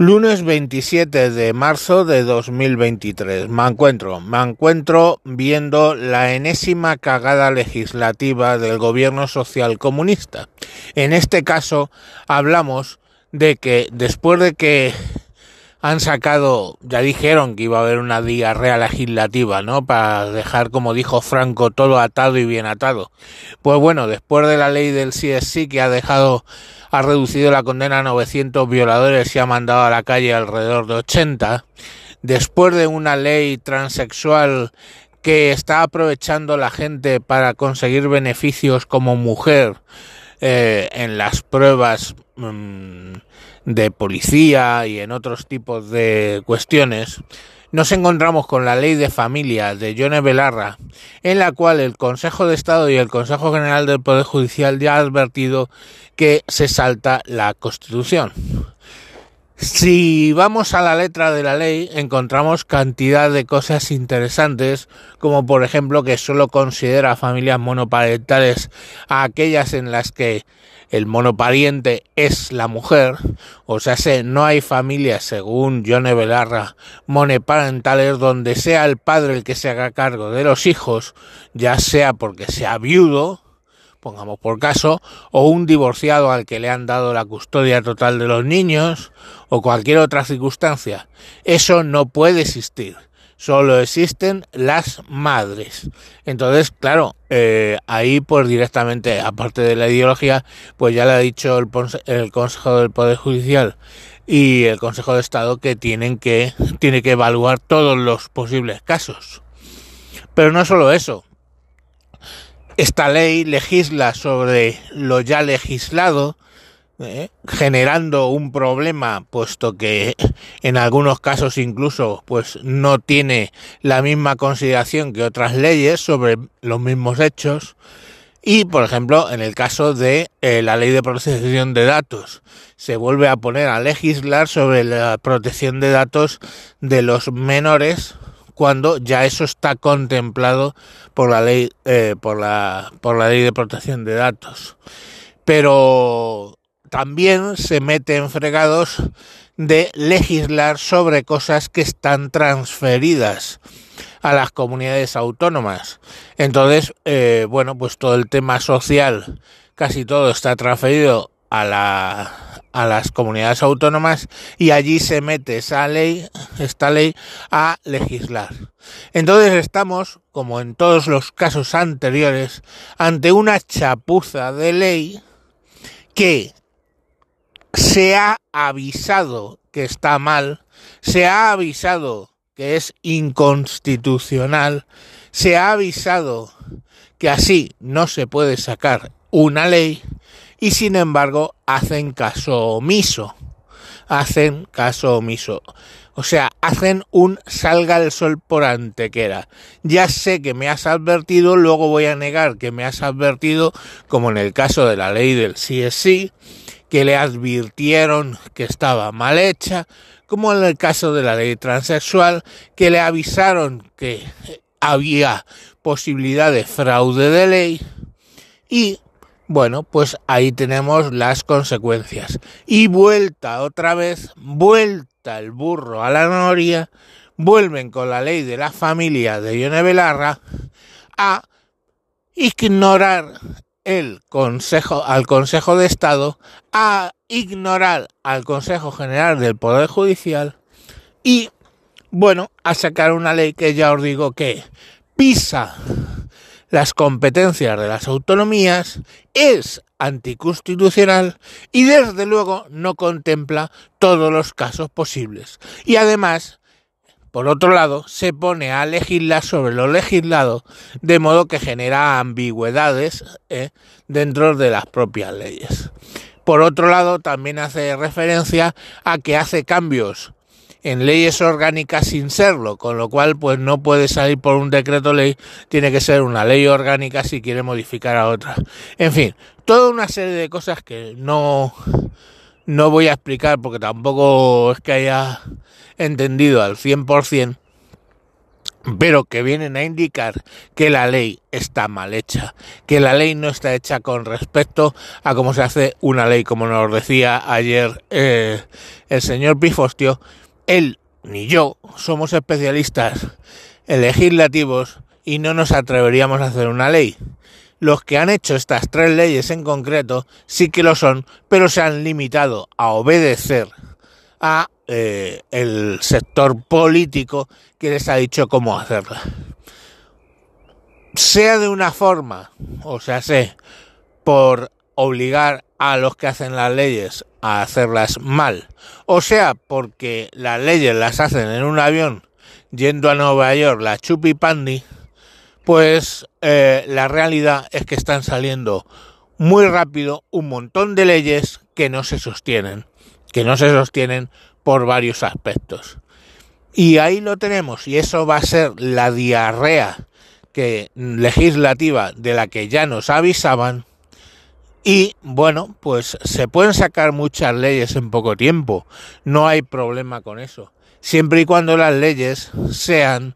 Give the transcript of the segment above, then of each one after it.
Lunes 27 de marzo de 2023. Me encuentro, me encuentro viendo la enésima cagada legislativa del gobierno social comunista. En este caso hablamos de que después de que han sacado, ya dijeron que iba a haber una diarrea legislativa, ¿no? Para dejar, como dijo Franco, todo atado y bien atado. Pues bueno, después de la ley del CSI que ha dejado ha reducido la condena a 900 violadores y ha mandado a la calle alrededor de 80. Después de una ley transexual que está aprovechando la gente para conseguir beneficios como mujer eh, en las pruebas de policía y en otros tipos de cuestiones, nos encontramos con la ley de familia de Yone Belarra, en la cual el Consejo de Estado y el Consejo General del Poder Judicial ya ha advertido que se salta la Constitución. Si vamos a la letra de la ley, encontramos cantidad de cosas interesantes, como por ejemplo que solo considera familias monoparentales a aquellas en las que el monopariente es la mujer, o sea, no hay familias, según Johnny Belarra, monoparentales donde sea el padre el que se haga cargo de los hijos, ya sea porque sea viudo, pongamos por caso, o un divorciado al que le han dado la custodia total de los niños, o cualquier otra circunstancia. Eso no puede existir. Solo existen las madres. Entonces, claro, eh, ahí pues directamente, aparte de la ideología, pues ya le ha dicho el, el Consejo del Poder Judicial y el Consejo de Estado que tienen que, tiene que evaluar todos los posibles casos. Pero no solo eso, esta ley legisla sobre lo ya legislado, ¿eh? generando un problema, puesto que en algunos casos incluso pues no tiene la misma consideración que otras leyes sobre los mismos hechos. Y, por ejemplo, en el caso de eh, la ley de protección de datos, se vuelve a poner a legislar sobre la protección de datos de los menores cuando ya eso está contemplado por la ley eh, por la por la ley de protección de datos. Pero también se mete en fregados de legislar sobre cosas que están transferidas a las comunidades autónomas. Entonces eh, bueno pues todo el tema social casi todo está transferido a la a las comunidades autónomas y allí se mete esa ley, esta ley, a legislar. Entonces estamos, como en todos los casos anteriores, ante una chapuza de ley que se ha avisado que está mal, se ha avisado que es inconstitucional, se ha avisado que así no se puede sacar una ley y sin embargo hacen caso omiso. Hacen caso omiso. O sea, hacen un salga el sol por antequera. Ya sé que me has advertido, luego voy a negar que me has advertido, como en el caso de la ley del CSI, que le advirtieron que estaba mal hecha, como en el caso de la ley transexual, que le avisaron que había posibilidad de fraude de ley y bueno, pues ahí tenemos las consecuencias. Y vuelta otra vez, vuelta el burro a la noria, vuelven con la ley de la familia de Ione Belarra a ignorar el Consejo, al Consejo de Estado, a ignorar al Consejo General del Poder Judicial y, bueno, a sacar una ley que ya os digo que pisa las competencias de las autonomías, es anticonstitucional y desde luego no contempla todos los casos posibles. Y además, por otro lado, se pone a legislar sobre lo legislado, de modo que genera ambigüedades eh, dentro de las propias leyes. Por otro lado, también hace referencia a que hace cambios en leyes orgánicas sin serlo, con lo cual pues no puede salir por un decreto ley, tiene que ser una ley orgánica si quiere modificar a otra. En fin, toda una serie de cosas que no no voy a explicar porque tampoco es que haya entendido al 100%, pero que vienen a indicar que la ley está mal hecha, que la ley no está hecha con respecto a cómo se hace una ley, como nos decía ayer eh, el señor Pifostio, él ni yo somos especialistas en legislativos y no nos atreveríamos a hacer una ley. Los que han hecho estas tres leyes en concreto sí que lo son, pero se han limitado a obedecer a eh, el sector político que les ha dicho cómo hacerla. Sea de una forma, o sea, sé, por obligar a los que hacen las leyes a hacerlas mal, o sea, porque las leyes las hacen en un avión yendo a Nueva York, la chupi pandi, pues eh, la realidad es que están saliendo muy rápido un montón de leyes que no se sostienen, que no se sostienen por varios aspectos. Y ahí lo tenemos, y eso va a ser la diarrea que, legislativa de la que ya nos avisaban. Y bueno, pues se pueden sacar muchas leyes en poco tiempo, no hay problema con eso, siempre y cuando las leyes sean,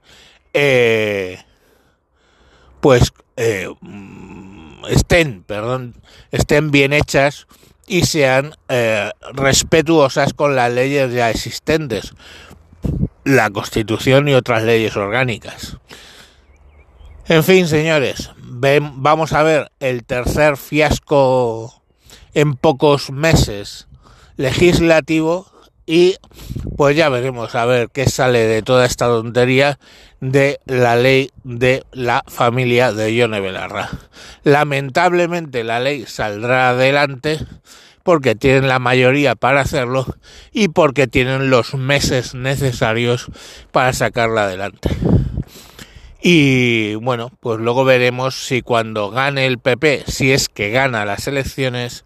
eh, pues, eh, estén, perdón, estén bien hechas y sean eh, respetuosas con las leyes ya existentes, la Constitución y otras leyes orgánicas. En fin, señores, vamos a ver el tercer fiasco en pocos meses legislativo y pues ya veremos a ver qué sale de toda esta tontería de la ley de la familia de Yone Belarra. Lamentablemente la ley saldrá adelante porque tienen la mayoría para hacerlo y porque tienen los meses necesarios para sacarla adelante. Y bueno, pues luego veremos si cuando gane el PP, si es que gana las elecciones,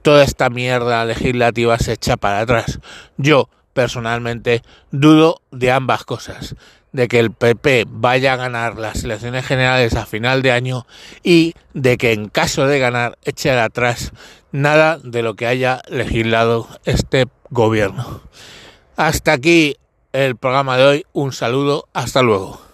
toda esta mierda legislativa se echa para atrás. Yo personalmente dudo de ambas cosas de que el PP vaya a ganar las elecciones generales a final de año y de que en caso de ganar eche atrás nada de lo que haya legislado este gobierno. Hasta aquí el programa de hoy. Un saludo. Hasta luego.